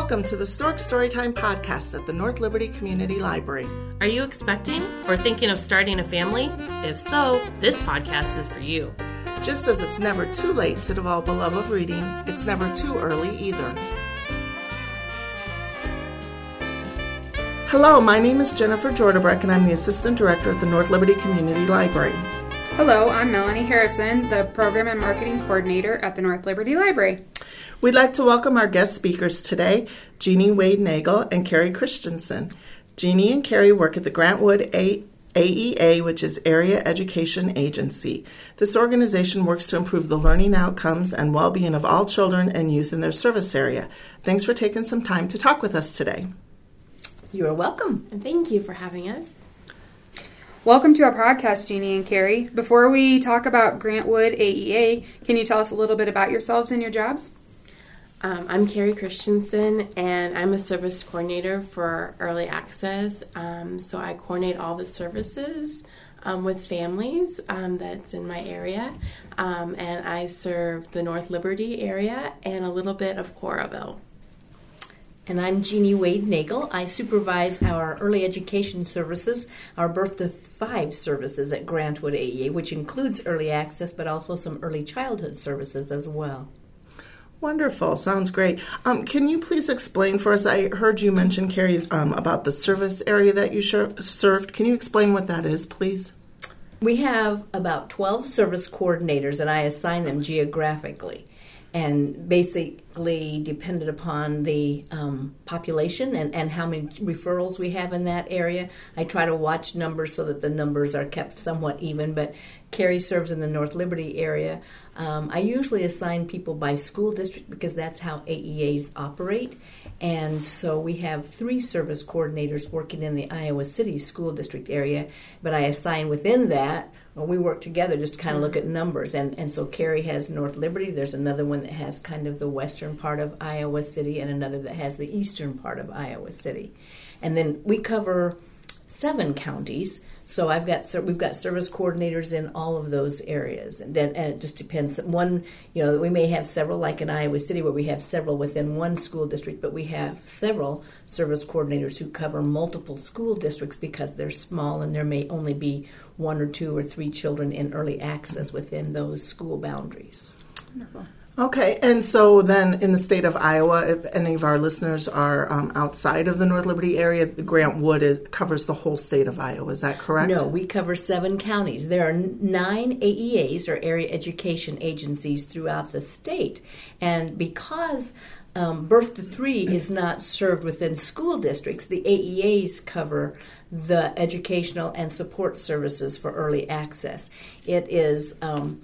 Welcome to the Stork Storytime podcast at the North Liberty Community Library. Are you expecting or thinking of starting a family? If so, this podcast is for you. Just as it's never too late to develop a love of reading, it's never too early either. Hello, my name is Jennifer Jordebreck, and I'm the Assistant Director at the North Liberty Community Library. Hello, I'm Melanie Harrison, the Program and Marketing Coordinator at the North Liberty Library. We'd like to welcome our guest speakers today, Jeannie Wade Nagel and Carrie Christensen. Jeannie and Carrie work at the Grantwood A- AEA, which is Area Education Agency. This organization works to improve the learning outcomes and well being of all children and youth in their service area. Thanks for taking some time to talk with us today. You are welcome. And thank you for having us. Welcome to our podcast, Jeannie and Carrie. Before we talk about Grantwood AEA, can you tell us a little bit about yourselves and your jobs? Um, I'm Carrie Christensen, and I'm a service coordinator for Early Access. Um, so I coordinate all the services um, with families um, that's in my area, um, and I serve the North Liberty area and a little bit of Coralville. And I'm Jeannie Wade Nagel. I supervise our early education services, our birth to five services at Grantwood AEA, which includes early access but also some early childhood services as well. Wonderful. Sounds great. Um, can you please explain for us? I heard you mention, Carrie, um, about the service area that you sh- served. Can you explain what that is, please? We have about 12 service coordinators, and I assign them geographically and basically depended upon the um, population and, and how many referrals we have in that area. I try to watch numbers so that the numbers are kept somewhat even, but Carrie serves in the North Liberty area. Um, I usually assign people by school district because that's how AEAs operate. And so we have three service coordinators working in the Iowa City School District area, but I assign within that or we work together just to kind of look at numbers. And, and so Carrie has North Liberty. There's another one that has kind of the western part of Iowa City, and another that has the eastern part of Iowa City. And then we cover seven counties. So I've got we've got service coordinators in all of those areas, and then and it just depends. One, you know, we may have several, like in Iowa City, where we have several within one school district, but we have several service coordinators who cover multiple school districts because they're small and there may only be one or two or three children in early access within those school boundaries. Wonderful. Okay, and so then in the state of Iowa, if any of our listeners are um, outside of the North Liberty area, Grant Wood is, covers the whole state of Iowa. Is that correct? No, we cover seven counties. There are nine AEAs or area education agencies throughout the state, and because um, birth to three is not served within school districts, the AEAs cover the educational and support services for early access. It is um,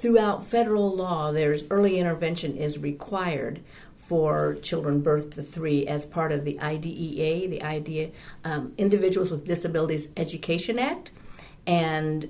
throughout federal law, there's early intervention is required for children birth to three as part of the IDEA, the IDEA um, Individuals with Disabilities Education Act, and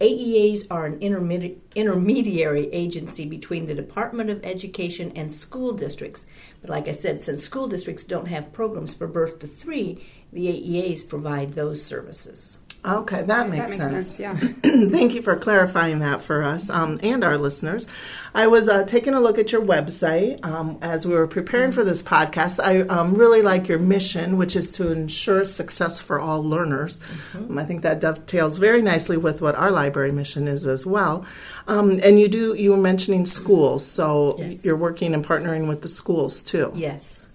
AEAs are an intermedi- intermediary agency between the Department of Education and school districts. But like I said, since school districts don't have programs for birth to three, the AEAs provide those services. Okay, that makes, that makes sense. sense. Yeah. Thank you for clarifying that for us um, and our listeners. I was uh, taking a look at your website um, as we were preparing for this podcast. I um, really like your mission, which is to ensure success for all learners. Mm-hmm. I think that dovetails very nicely with what our library mission is as well. Um, and you do you were mentioning schools, so yes. you're working and partnering with the schools too. Yes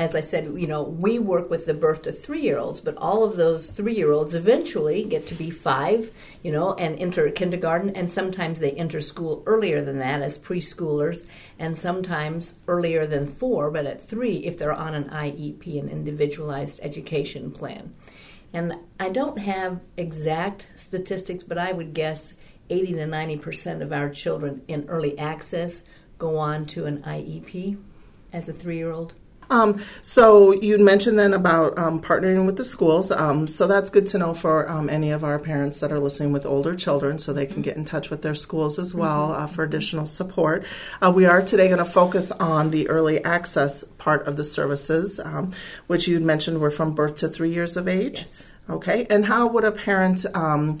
as I said, you know, we work with the birth to three year olds, but all of those three year olds eventually get to be five, you know, and enter kindergarten, and sometimes they enter school earlier than that as preschoolers, and sometimes earlier than four, but at three if they're on an IEP, an individualized education plan. And I don't have exact statistics, but I would guess 80 to 90 percent of our children in early access go on to an IEP as a three year old. Um, so you mentioned then about um, partnering with the schools. Um, so that's good to know for um, any of our parents that are listening with older children, so they can get in touch with their schools as well uh, for additional support. Uh, we are today going to focus on the early access part of the services, um, which you mentioned were from birth to three years of age. Yes. Okay, and how would a parent um,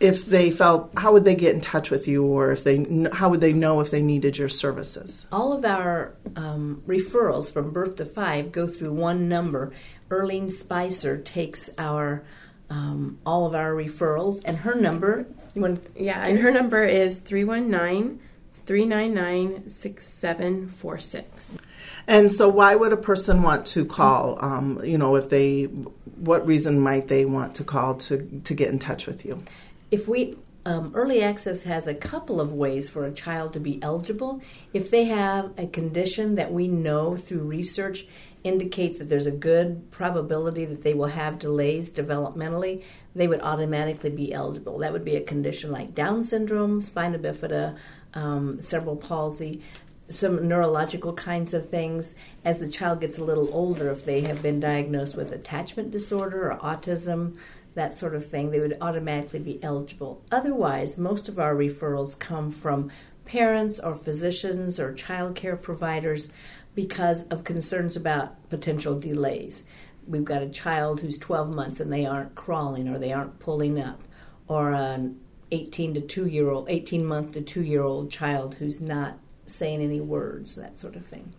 if they felt, how would they get in touch with you, or if they, how would they know if they needed your services? All of our um, referrals from birth to five go through one number. Erlene Spicer takes our um, all of our referrals, and her number. You want? Yeah, and her number is 319 399 6746. And so, why would a person want to call? Um, you know, if they, what reason might they want to call to to get in touch with you? If we um, early access has a couple of ways for a child to be eligible. If they have a condition that we know through research indicates that there's a good probability that they will have delays developmentally, they would automatically be eligible. That would be a condition like Down syndrome, spina bifida, um, cerebral palsy, some neurological kinds of things. As the child gets a little older, if they have been diagnosed with attachment disorder or autism, that sort of thing, they would automatically be eligible. Otherwise, most of our referrals come from parents or physicians or child care providers because of concerns about potential delays. We've got a child who's 12 months and they aren't crawling or they aren't pulling up, or an 18 to 2 year old, 18 month to 2 year old child who's not saying any words, that sort of thing.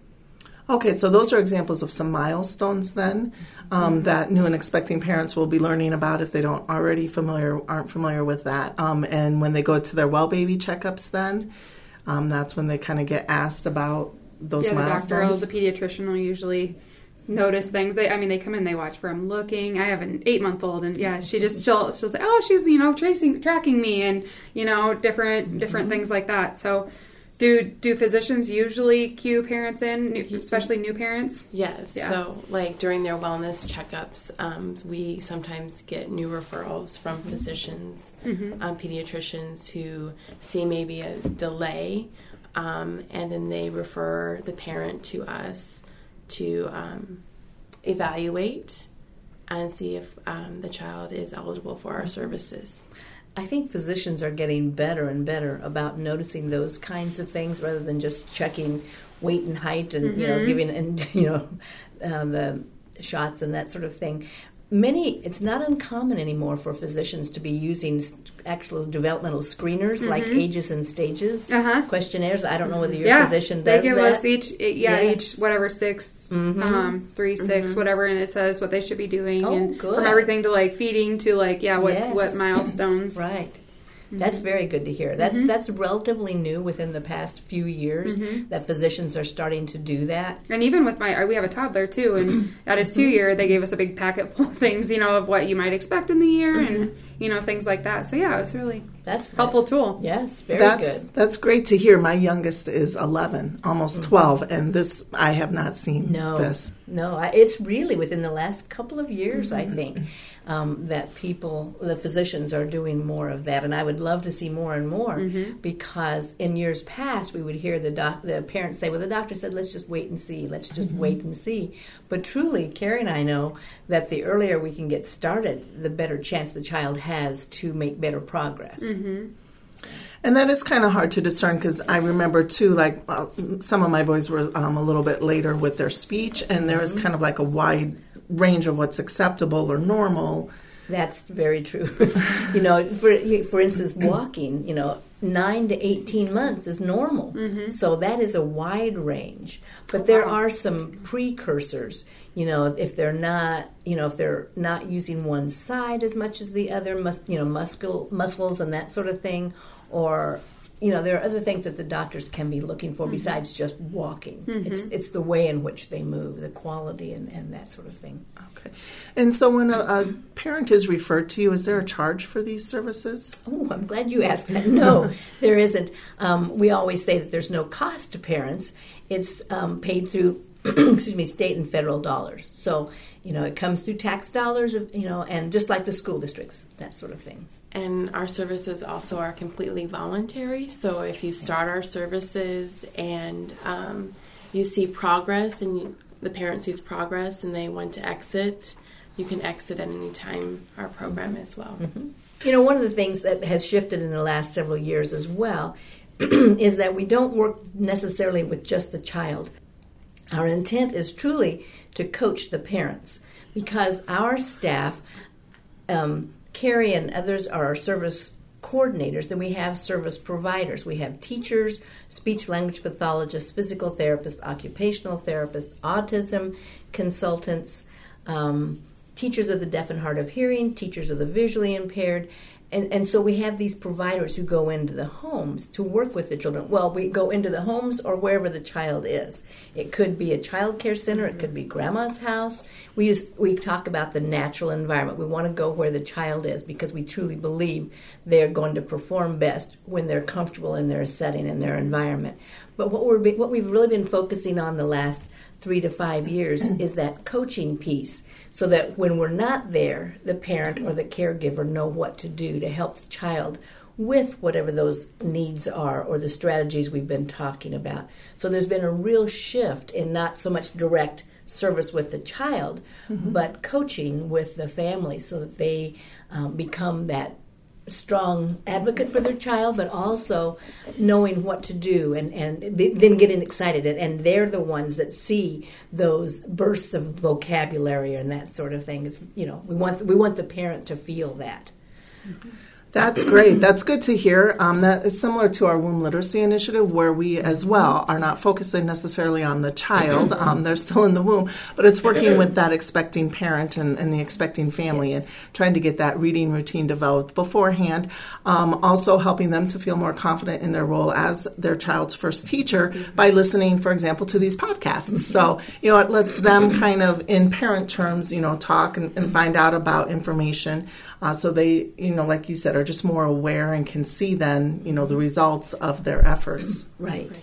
Okay, so those are examples of some milestones then um, that new and expecting parents will be learning about if they don't already familiar aren't familiar with that. Um, and when they go to their well baby checkups, then um, that's when they kind of get asked about those yeah, the doctor, or milestones. the pediatrician will usually notice things. They, I mean, they come in, they watch for I'm looking. I have an eight month old, and yeah, she just she'll she'll say, oh, she's you know tracing tracking me, and you know different different things like that. So. Do, do physicians usually cue parents in, new, especially new parents? Yes. Yeah. So, like during their wellness checkups, um, we sometimes get new referrals from physicians, um, pediatricians who see maybe a delay, um, and then they refer the parent to us to um, evaluate and see if um, the child is eligible for our services. I think physicians are getting better and better about noticing those kinds of things rather than just checking weight and height and you know giving and you know uh, the shots and that sort of thing. Many, it's not uncommon anymore for physicians to be using actual developmental screeners like ages and stages Uh-huh. questionnaires. I don't know whether your yeah, physician they does give that. us each yeah Yes. each whatever 6 um, three six whatever, and it says what they should be doing, Oh, and good. from everything to like feeding to like yeah what Yes. what milestones. Right. That's very good to hear. That's mm-hmm. that's relatively new within the past few years mm-hmm. that physicians are starting to do that. And even with my, uh, we have a toddler too, and at his two year, they gave us a big packet full of things, you know, of what you might expect in the year, and mm-hmm. you know things like that. So yeah, it's really That's helpful tool. Yes, very that's good. that's great to hear. My youngest is 11, almost 12, and this I have not seen No, this. no, I, it's really within the last couple of years, I think, um, that people, the physicians, are doing more of that, and I would love to see more and more because in years past we would hear the doc, the parents say, "Well, the doctor said let's just wait and see, let's just wait and see." But truly, Carrie and I know that the earlier we can get started, the better chance the child has to make better progress. And that is kind of hard to discern because I remember too, like uh, some of my boys were um, a little bit later with their speech, and there was kind of like a wide range of what's acceptable or normal. That's very true. you know, for for instance, walking, you know, nine to eighteen months is normal. Mm-hmm. So that is a wide range. But there are some precursors. You know, if they're not, you know, if they're not using one side as much as the other, mus- you know, muscle muscles and that sort of thing, or you know, there are other things that the doctors can be looking for besides just walking. It's it's the way in which they move, the quality, and, and that sort of thing. Okay. And so when a, a parent is referred to you, is there a charge for these services? Oh, I'm glad you asked that. No, there isn't. Um, we always say that there's no cost to parents. It's um, paid through, excuse me, state and federal dollars. So, you know, it comes through tax dollars, of- you know, and just like the school districts, that sort of thing. And our services also are completely voluntary. So if you start our services and um, you see progress and you, the parent sees progress and they want to exit, you can exit at any time our program as well. You know, one of the things that has shifted in the last several years as well is that we don't work necessarily with just the child. Our intent is truly to coach the parents because our staff, um, Carrie and others are our service coordinators, then we have service providers. We have teachers, speech language pathologists, physical therapists, occupational therapists, autism consultants, um, teachers of the deaf and hard of hearing, teachers of the visually impaired, and, and so we have these providers who go into the homes to work with the children. Well, we go into the homes or wherever the child is. It could be a child care center, it could be grandma's house. We use, we talk about the natural environment. We want to go where the child is because we truly believe they're going to perform best when they're comfortable in their setting and their environment. But what we're what we've really been focusing on the last three to five years is that coaching piece so that when we're not there, the parent or the caregiver know what to do to help the child with whatever those needs are or the strategies we've been talking about. So there's been a real shift in not so much direct service with the child, mm-hmm. but coaching with the family so that they um, become that strong advocate for their child, but also knowing what to do and, and then getting excited. And, they're the ones that see those bursts of vocabulary and that sort of thing. It's, you know, we want, we want the parent to feel that. Mm-hmm. That's great. That's good to hear. Um, that is similar to our womb literacy initiative, where we as well are not focusing necessarily on the child. Um, they're still in the womb, but it's working with that expecting parent and, and the expecting family and trying to get that reading routine developed beforehand. Um, also helping them to feel more confident in their role as their child's first teacher by listening, for example, to these podcasts. So, you know, it lets them kind of, in parent terms, you know, talk and, and find out about information. Uh, so they, you know, like you said, are just more aware and can see then, you know, the results of their efforts. Right. right.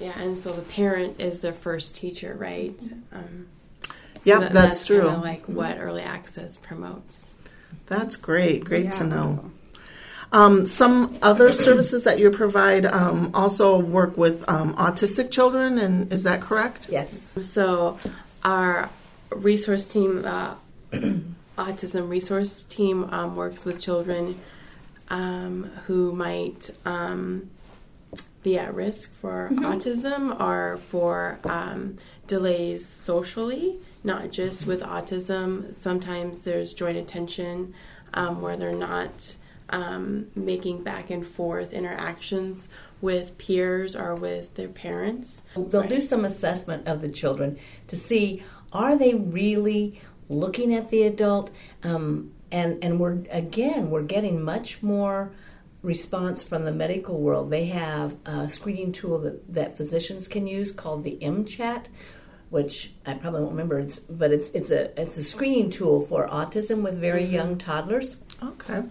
Yeah, and so the parent is their first teacher, right? Um, so yeah, that, that's, that's true. Like what early access promotes. That's great. Great yeah, to know. Um, some other services that you provide um, also work with um, autistic children, and is that correct? Yes. So, our resource team uh, autism resource team um, works with children um, who might um, be at risk for mm-hmm. autism or for um, delays socially, not just with autism. Sometimes there's joint attention um, where they're not um, making back and forth interactions with peers or with their parents. They'll right. do some assessment of the children to see are they really looking at the adult, um, and and we're again we're getting much more response from the medical world. They have a screening tool that, that physicians can use called the MChat, which I probably won't remember. It's, but it's it's a it's a screening tool for autism with very mm-hmm. young toddlers. Okay,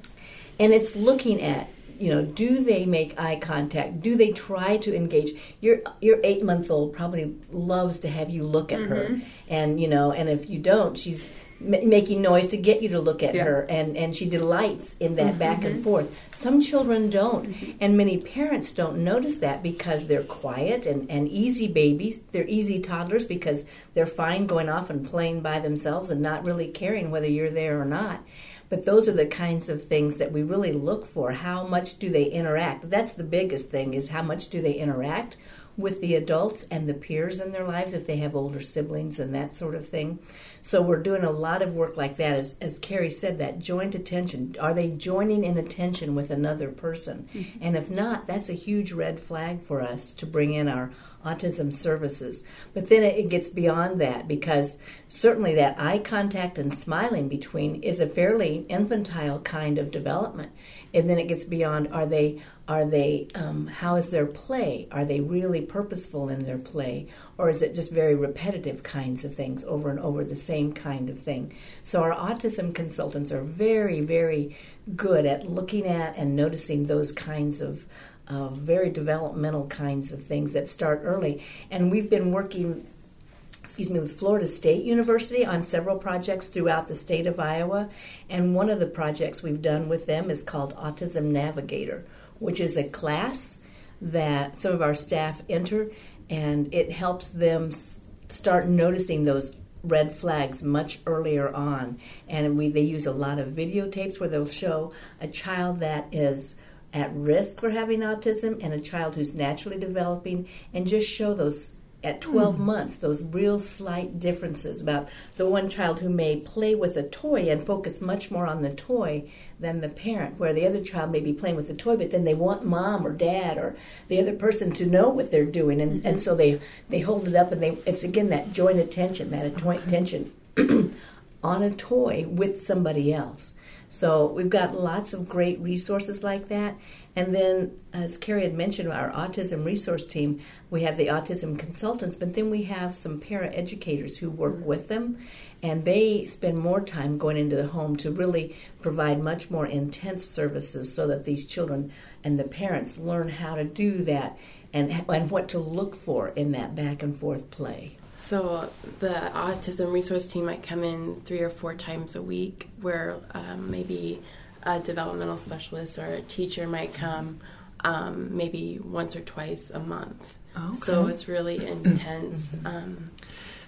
and it's looking at you know do they make eye contact? Do they try to engage? Your your eight month old probably loves to have you look at mm-hmm. her and you know and if you don't she's m- making noise to get you to look at yeah. her. And and she delights in that mm-hmm. back and forth. Some children don't. Mm-hmm. and many parents don't notice that because they're quiet and and easy babies. They're easy toddlers because they're fine going off and playing by themselves and not really caring whether you're there or not but those are the kinds of things that we really look for. How much do they interact? That's the biggest thing is how much do they interact with the adults and the peers in their lives if they have older siblings and that sort of thing. So we're doing a lot of work like that. As, as Carrie said, that joint attention. Are they joining in attention with another person? Mm-hmm. And if not, that's a huge red flag for us to bring in our autism services. But then it gets beyond that because certainly that eye contact and smiling between is a fairly infantile kind of development. And then it gets beyond are they are they um, how is their play? Are they really purposeful in their play? Or is it just very repetitive kinds of things over and over the same kind of thing? So our autism consultants are very, very good at looking at and noticing those kinds of very developmental kinds of things that start early. And we've been working, excuse me, with Florida State University on several projects throughout the state of Iowa. And one of the projects we've done with them is called Autism Navigator, which is a class that some of our staff enter, and it helps them start noticing those red flags much earlier on. And we they use a lot of videotapes where they'll show a child that is at risk for having autism and a child who's naturally developing and just show those at 12 hmm. months, those real slight differences about the one child who may play with a toy and focus much more on the toy than the parent, where the other child may be playing with the toy, but then they want mom or dad or the other person to know what they're doing, and, and hmm. so they they hold it up, and they it's again that joint attention, that joint attention on a toy with somebody else. So we've got lots of great resources like that. And then, as Carrie had mentioned, our autism resource team, we have the autism consultants, but then we have some para educators who work with them, and they spend more time going into the home to really provide much more intense services so that these children and the parents learn how to do that and, and what to look for in that back and forth play. So the autism resource team might come in three or four times a week, where um, maybe a developmental specialist or a teacher might come um, maybe once or twice a month. Okay. So it's really intense. Um,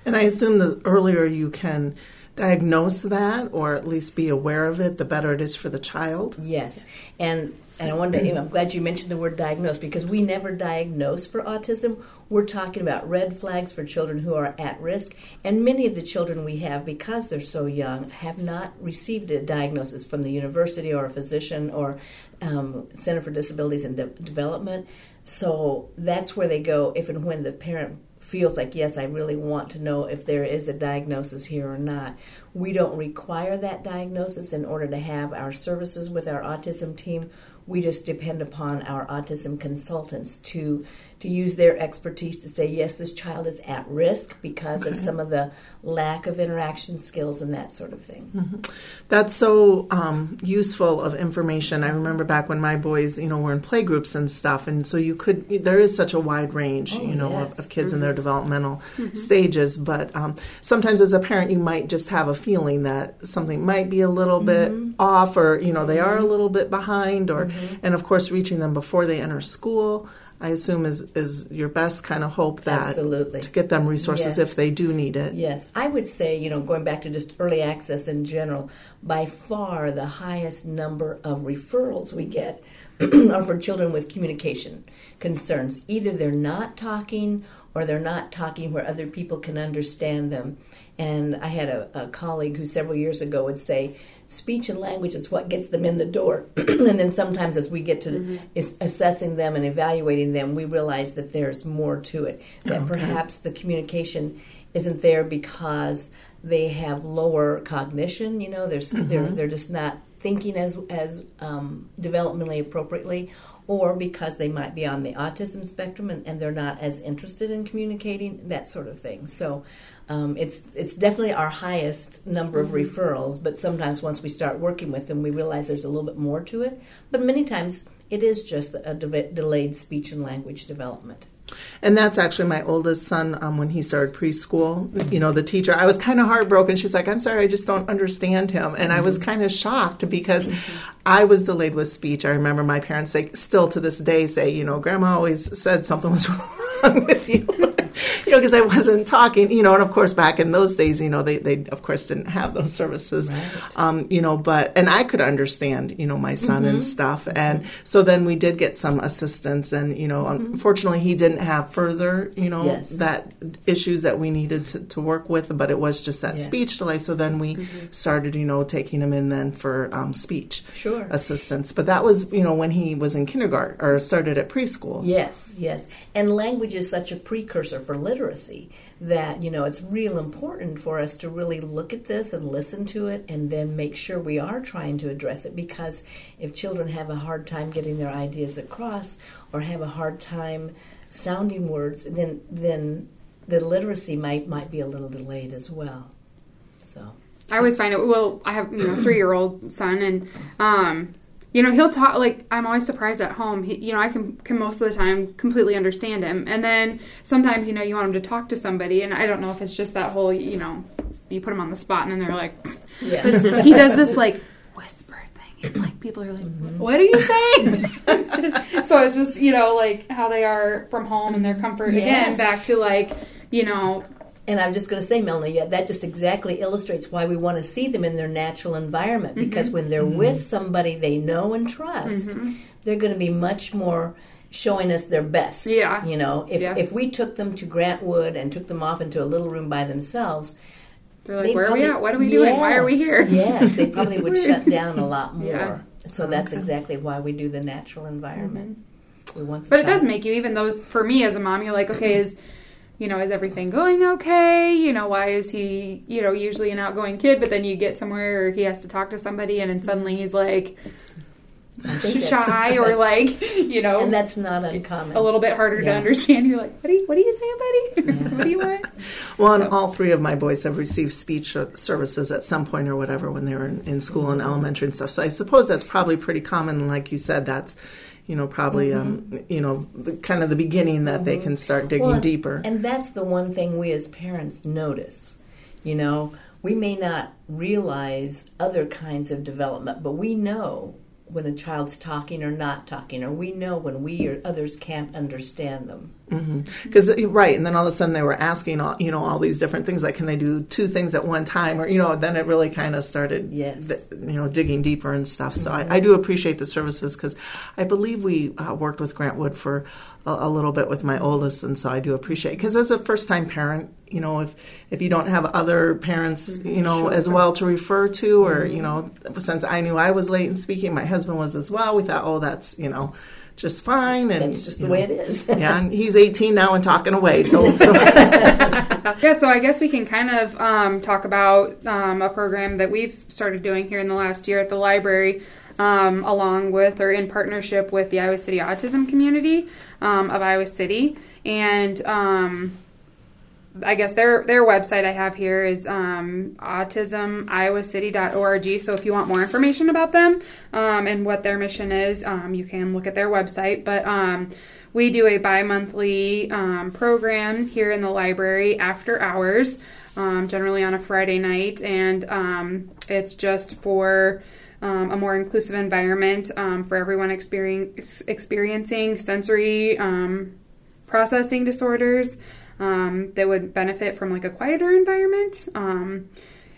And I assume the earlier you can diagnose that or at least be aware of it, the better it is for the child. Yes, and and I wanted to, I'm glad you mentioned the word diagnose because we never diagnose for autism. We're talking about red flags for children who are at risk, and many of the children we have, because they're so young, have not received a diagnosis from the university or a physician or um, Center for Disabilities and De- Development. So that's where they go if and when the parent feels like, yes, I really want to know if there is a diagnosis here or not. We don't require that diagnosis in order to have our services with our autism team. We just depend upon our autism consultants to to use their expertise to say yes, this child is at risk because of some of the lack of interaction skills and that sort of thing. Mm-hmm. That's so um, useful of information. I remember back when my boys, you know, were in play groups and stuff, and so you could. There is such a wide range, Oh, you know, yes. of, of kids in their mm-hmm. developmental mm-hmm. stages. But um, sometimes, as a parent, you might just have a feeling that something might be a little bit off, or you know, they are a little bit behind, or and of course, reaching them before they enter school. I assume is is your best kind of hope that Absolutely. to get them resources Yes. if they do need it. Yes, I would say, you know, going back to just early access in general, by far the highest number of referrals we get are for children with communication concerns. Either they're not talking or they're not talking where other people can understand them. And I had a, a colleague who several years ago would say, speech and language is what gets them in the door. and then sometimes as we get to is assessing them and evaluating them, we realize that there's more to it. That perhaps the communication isn't there because they have lower cognition. You know, there's they're they're just not thinking as as um, developmentally appropriately, or because they might be on the autism spectrum and, and they're not as interested in communicating. That sort of thing. So. Um, it's it's definitely our highest number of referrals, but sometimes once we start working with them, we realize there's a little bit more to it. But many times it is just a de- delayed speech and language development. And that's actually my oldest son um, when he started preschool. You know, the teacher, I was kind of heartbroken. She's like, I'm sorry, I just don't understand him. And I was kind of shocked because I was delayed with speech. I remember my parents say, still to this day say, you know, grandma always said something was wrong with you. you know, because I wasn't talking, you know, and of course back in those days, you know, they, they of course didn't have those services, um, you know, but, and I could understand, you know, my son and stuff. And so then we did get some assistance and, you know, unfortunately he didn't have further, you know, Yes. that issues that we needed to, to work with, but it was just that Yes. speech delay. So then we started, you know, taking him in then for um, speech Sure. assistance. But that was, you know, when he was in kindergarten or started at preschool. Yes, yes. And language is such a precursor for literacy that, you know, it's real important for us to really look at this and listen to it and then make sure we are trying to address it because if children have a hard time getting their ideas across or have a hard time sounding words, then then the literacy might might be a little delayed as well. So I always find it. Well, I have you know three year old son, and um, you know he'll talk like I'm always surprised at home. He, you know I can can most of the time completely understand him, and then sometimes you know you want him to talk to somebody, and I don't know if it's just that whole you know you put him on the spot, and then they're like, yes. he does this like whisper thing, and like people are like, mm-hmm. what are you saying? so it's just you know like how they are from home and their comfort Yes. again back to like you know And I was just going to say, Melanie, yeah, that just exactly illustrates why we want to see them in their natural environment. Mm-hmm. Because when they're mm-hmm. with somebody they know and trust, mm-hmm. they're going to be much more showing us their best. Yeah. You know, if Yeah. if we took them to Grantwood and took them off into a little room by themselves, They're like, they where are we at? What are we doing? Why are we here? yes, they probably would shut down a lot more. Yeah. So that's exactly why we do the natural environment. We want But it does make you even those for me as a mom. You're like, okay, is you know, is everything going okay? You know, why is he you know usually an outgoing kid, but then you get somewhere or he has to talk to somebody, and then suddenly he's like I think that's- shy or like you know and that's not uncommon. a little bit harder to understand. You're like, what do you what do you say, buddy? what do you want? Well, and all three of my boys have received speech uh, services at some point or whatever when they were in, in school and elementary and stuff. So I suppose that's probably pretty common. Like you said, that's you know probably um, you know the, kind of the beginning that they can start digging Well, deeper. And that's the one thing we as parents notice. You know, we may not realize other kinds of development, but we know when a child's talking or not talking, or we know when we or others can't understand them. Mm-hmm. Because uh, right, and then all of a sudden they were asking all you know all these different things like can they do two things at one time or you know then it really kind of started Yes. th- you know digging deeper and stuff. So I, I do appreciate the services because I believe we uh, worked with Grant Wood for a, a little bit with my oldest, and so I do appreciate because as a first time parent, you know if if you don't have other parents mm-hmm. you know as well to refer to or mm-hmm. you know since I knew I was late in speaking, my husband was as well. We thought oh that's you know just fine and it's just you the way it is. yeah, and he's 18 now and talking away. So, so Yeah, so I guess we can kind of um, talk about um, a program that we've started doing here in the last year at the library, um, along with or in partnership with the Iowa City Autism Community um, of Iowa City, and um, I guess their their website I have here is um, autismiowacity.org. So if you want more information about them um, and what their mission is, um, you can look at their website. But um, we do a bi-monthly um, program here in the library after hours, um, generally on a Friday night, and it's just for um, a more inclusive environment um, for everyone experiencing sensory um, processing disorders um, that would benefit from like a quieter environment. Um,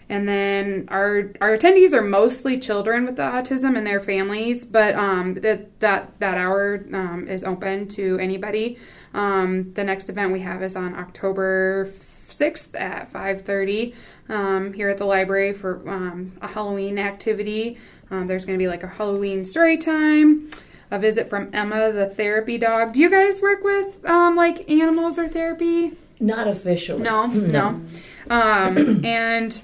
and then our our attendees are mostly children with autism and their families, but um, that that that hour um, is open to anybody. Um, the next event we have is on October sixth at five thirty um, here at the library for um, a Halloween activity. Um, there's going to be like a Halloween story time a visit from Emma, the therapy dog. Do you guys work with um, like animals or therapy? Not officially. No, no. Um, and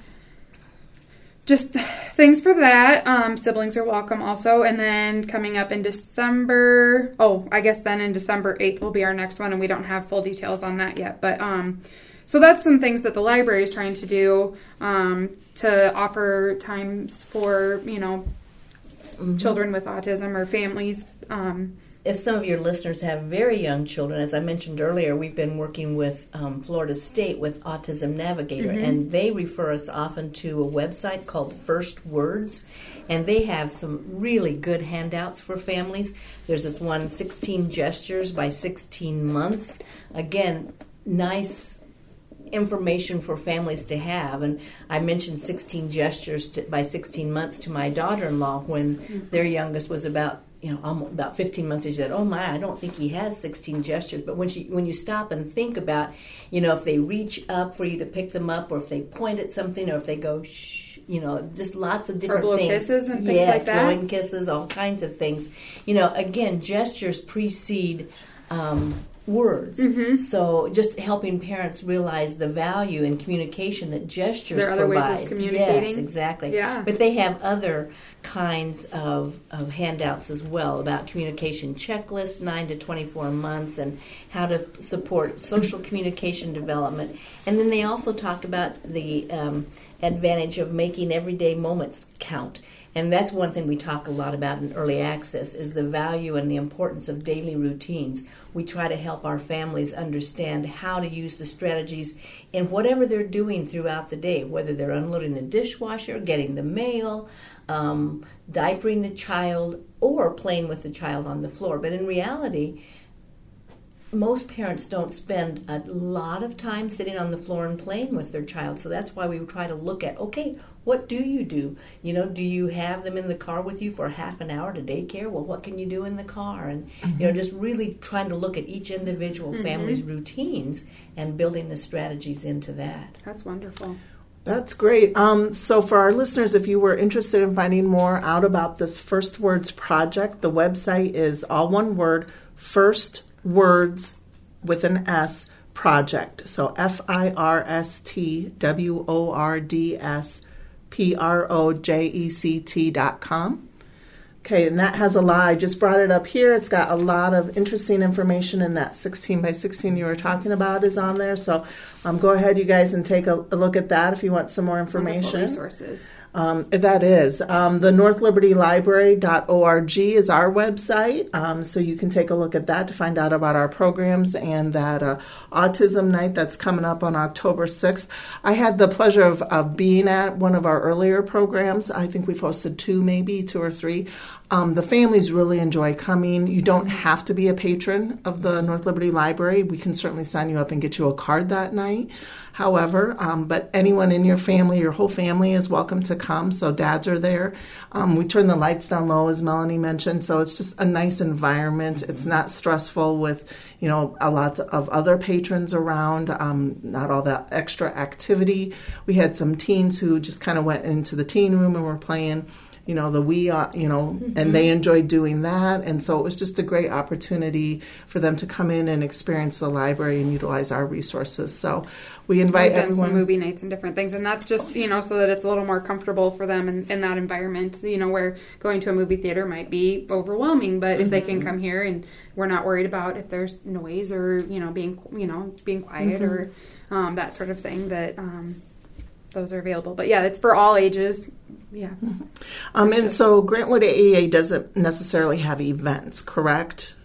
just things for that. Um, siblings are welcome also. And then coming up in December, oh, I guess then in December 8th will be our next one, and we don't have full details on that yet. But um, so that's some things that the library is trying to do um, to offer times for, you know, children with autism or families. Um, if some of your listeners have very young children, as I mentioned earlier, we've been working with um, Florida State with Autism Navigator, and they refer us often to a website called First Words, and they have some really good handouts for families. There's this one, 16 Gestures by 16 Months. Again, nice information for families to have. And I mentioned 16 gestures to, by 16 months to my daughter-in-law when their youngest was about you know almost about 15 months. She said, "Oh my, I don't think he has 16 gestures." But when she when you stop and think about, you know, if they reach up for you to pick them up, or if they point at something, or if they go shh. You know, just lots of different blow things. kisses and things yeah, like that? blowing kisses, all kinds of things. You know, again, gestures precede um, words. Mm-hmm. So just helping parents realize the value in communication that gestures There are other ways of provide. communicating? Yes, exactly. Yeah. But they have other kinds of, of handouts as well about communication checklist, 9 to 24 months, and how to support social communication development. And then they also talk about the um, advantage of making everyday moments count. And that's one thing we talk a lot about in early access is the value and the importance of daily routines. We try to help our families understand how to use the strategies in whatever they're doing throughout the day, whether they're unloading the dishwasher, getting the mail, um, diapering the child, or playing with the child on the floor. But in reality, most parents don't spend a lot of time sitting on the floor and playing with their child. So that's why we try to look at okay, what do you do? You know, do you have them in the car with you for half an hour to daycare? Well, what can you do in the car? And mm-hmm. you know, just really trying to look at each individual mm-hmm. family's routines and building the strategies into that. That's wonderful. That's great. Um, so, for our listeners, if you were interested in finding more out about this First Words project, the website is all one word, First Words with an S project. So, F I R S T W O R D S P R O J E C T dot com. Okay, and that has a lot. I just brought it up here. It's got a lot of interesting information, and that 16 by 16 you were talking about is on there. So um, go ahead, you guys, and take a, a, look at that if you want some more information. Wonderful resources. Um, that is. Um, the NorthLibertyLibrary.org is our website, um, so you can take a look at that to find out about our programs and that uh, Autism Night that's coming up on October 6th. I had the pleasure of, of being at one of our earlier programs. I think we've hosted two, maybe two or three. Um, the families really enjoy coming. You don't have to be a patron of the North Liberty Library. We can certainly sign you up and get you a card that night however, um, but anyone in your family, your whole family is welcome to come. So dads are there. Um, we turn the lights down low, as Melanie mentioned. So it's just a nice environment. Mm-hmm. It's not stressful with, you know, a lot of other patrons around, um, not all that extra activity. We had some teens who just kind of went into the teen room and were playing you know the Wii uh, you know mm-hmm. and they enjoyed doing that and so it was just a great opportunity for them to come in and experience the library and utilize our resources so we invite We've everyone some movie nights and different things and that's just you know so that it's a little more comfortable for them in, in that environment you know where going to a movie theater might be overwhelming but mm-hmm. if they can mm-hmm. come here and we're not worried about if there's noise or you know being you know being quiet mm-hmm. or um, that sort of thing that um, those are available. But yeah, it's for all ages. Yeah. Um, and so Grantwood AEA doesn't necessarily have events, correct?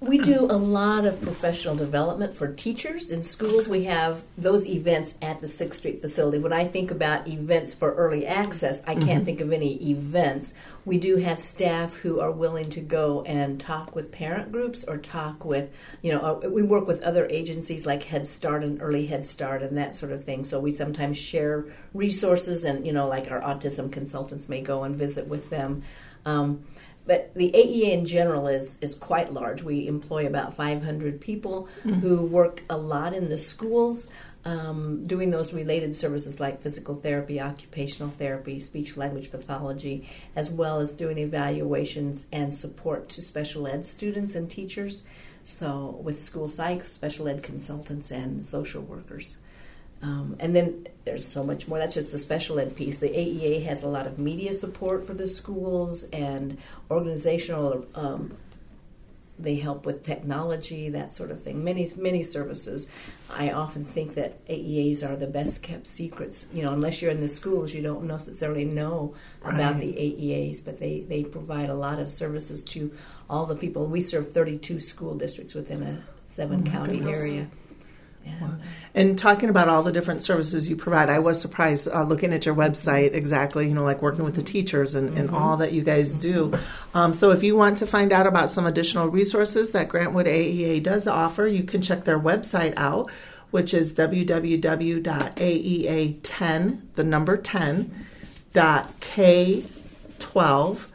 We do a lot of professional development for teachers in schools. We have those events at the Sixth Street facility. When I think about events for early access, I can't mm-hmm. think of any events. We do have staff who are willing to go and talk with parent groups or talk with, you know, uh, we work with other agencies like Head Start and Early Head Start and that sort of thing. So we sometimes share resources, and, you know, like our autism consultants may go and visit with them. Um, but the AEA in general is is quite large. We employ about 500 people mm-hmm. who work a lot in the schools. Um, doing those related services like physical therapy, occupational therapy, speech language pathology, as well as doing evaluations and support to special ed students and teachers. So, with school psychs, special ed consultants, and social workers. Um, and then there's so much more. That's just the special ed piece. The AEA has a lot of media support for the schools and organizational. Um, they help with technology, that sort of thing. Many many services. I often think that AEAs are the best kept secrets. You know, unless you're in the schools, you don't necessarily know right. about the AEAs. But they they provide a lot of services to all the people. We serve 32 school districts within a seven oh county goodness. area. And talking about all the different services you provide, I was surprised uh, looking at your website exactly, you know, like working with the teachers and, mm-hmm. and all that you guys do. Um, so if you want to find out about some additional resources that Grantwood AEA does offer, you can check their website out, which is www.aea10, the number 10, dot K12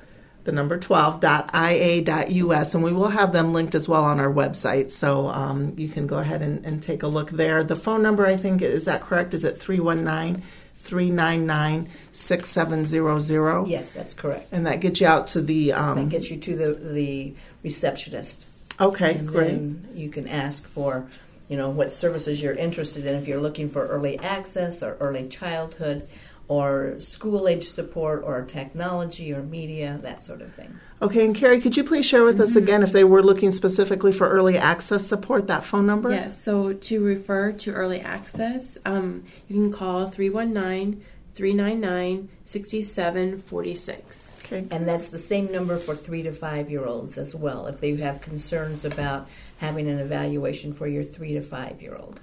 the number 12.ia.us, and we will have them linked as well on our website. So um, you can go ahead and, and, take a look there. The phone number, I think, is that correct? Is it 319 399 6700? Yes, that's correct. And that gets you out to the. Um, that gets you to the, the receptionist. Okay, and great. you can ask for. You know what services you're interested in. If you're looking for early access or early childhood, or school age support or technology or media, that sort of thing. Okay, and Carrie, could you please share with mm-hmm. us again if they were looking specifically for early access support, that phone number? Yes, so to refer to early access, um, you can call 319 399 6746. Okay. And that's the same number for three to five year olds as well, if they have concerns about having an evaluation for your three to five year old.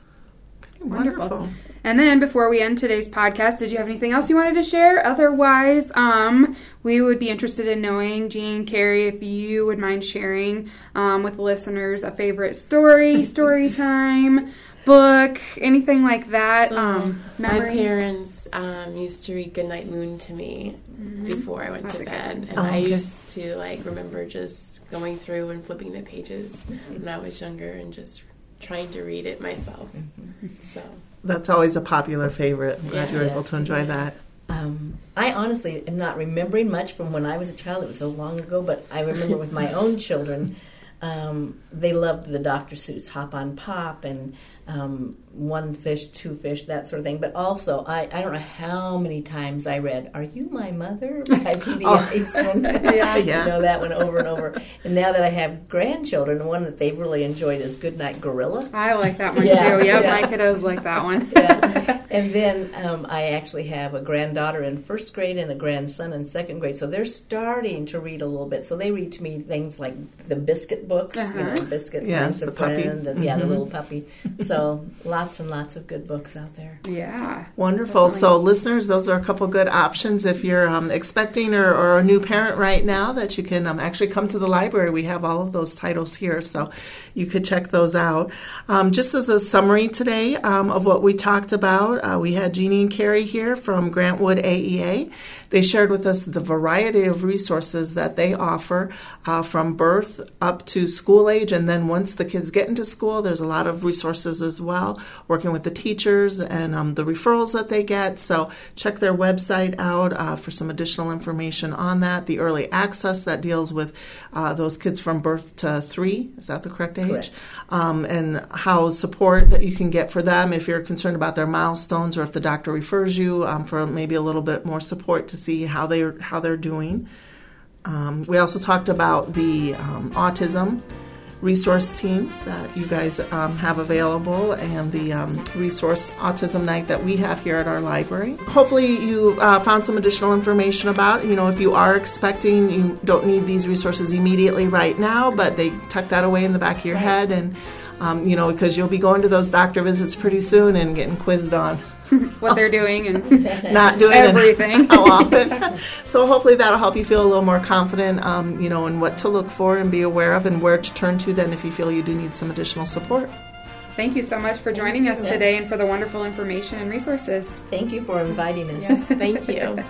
Wonderful. Wonderful. And then before we end today's podcast, did you have anything else you wanted to share? Otherwise, um, we would be interested in knowing, Jean Carrie, if you would mind sharing um, with listeners a favorite story, story time, book, anything like that. So, um, my parents um, used to read Goodnight Moon to me before I went That's to bed, and Oh, I okay. used to like remember just going through and flipping the pages when I was younger and just trying to read it myself. So That's always a popular favorite. I'm glad Yeah. you were Yeah. able to enjoy that. Um, I honestly am not remembering much from when I was a child. It was so long ago, but I remember with my own children, um, they loved the Dr. Seuss Hop on Pop and um, One Fish, Two Fish, that sort of thing. But also, I, I don't know how many times I read "Are You My Mother" by P.D. Oh. Eastman. Yeah. You know that one over and over. And now that I have grandchildren, the one that they've really enjoyed is Goodnight Gorilla. I like that one Yeah, too. Yep, yeah. my kiddos like that one. yeah. And then um, I actually have a granddaughter in first grade and a grandson in second grade. So they're starting to read a little bit. So they read to me things like the biscuit books, you Uh-huh. know, biscuit, Nice the puppy. and yeah, the little puppy. So lots and lots of good books out there. Yeah. Wonderful. Definitely. So, listeners, those are a couple good options if you're um, expecting or, or a new parent right now that you can um, actually come to the library. We have all of those titles here, so you could check those out. Um, just as a summary today um, of what we talked about, uh, we had Jeannie and Carrie here from Grant Wood AEA. They shared with us the variety of resources that they offer uh, from birth up to school age, and then once the kids get into school, there's a lot of resources as well, working with the teachers and um, the referrals that they get. So check their website out uh, for some additional information on that. The early access that deals with uh, those kids from birth to three, is that the correct age? Correct. Um, and how support that you can get for them if you're concerned about their milestones or if the doctor refers you um, for maybe a little bit more support to see how they're how they're doing. Um, we also talked about the um, autism resource team that you guys um, have available and the um, resource autism night that we have here at our library. Hopefully, you uh, found some additional information about. You know, if you are expecting, you don't need these resources immediately right now, but they tuck that away in the back of your head and. Um, you know, because you'll be going to those doctor visits pretty soon and getting quizzed on What they're doing and not doing Everything. how often. so hopefully that'll help you feel a little more confident, um, you know, in what to look for and be aware of and where to turn to then if you feel you do need some additional support. thank you so much for joining us Yes. today and for the wonderful information and resources. Thank you for inviting us. yes, thank you.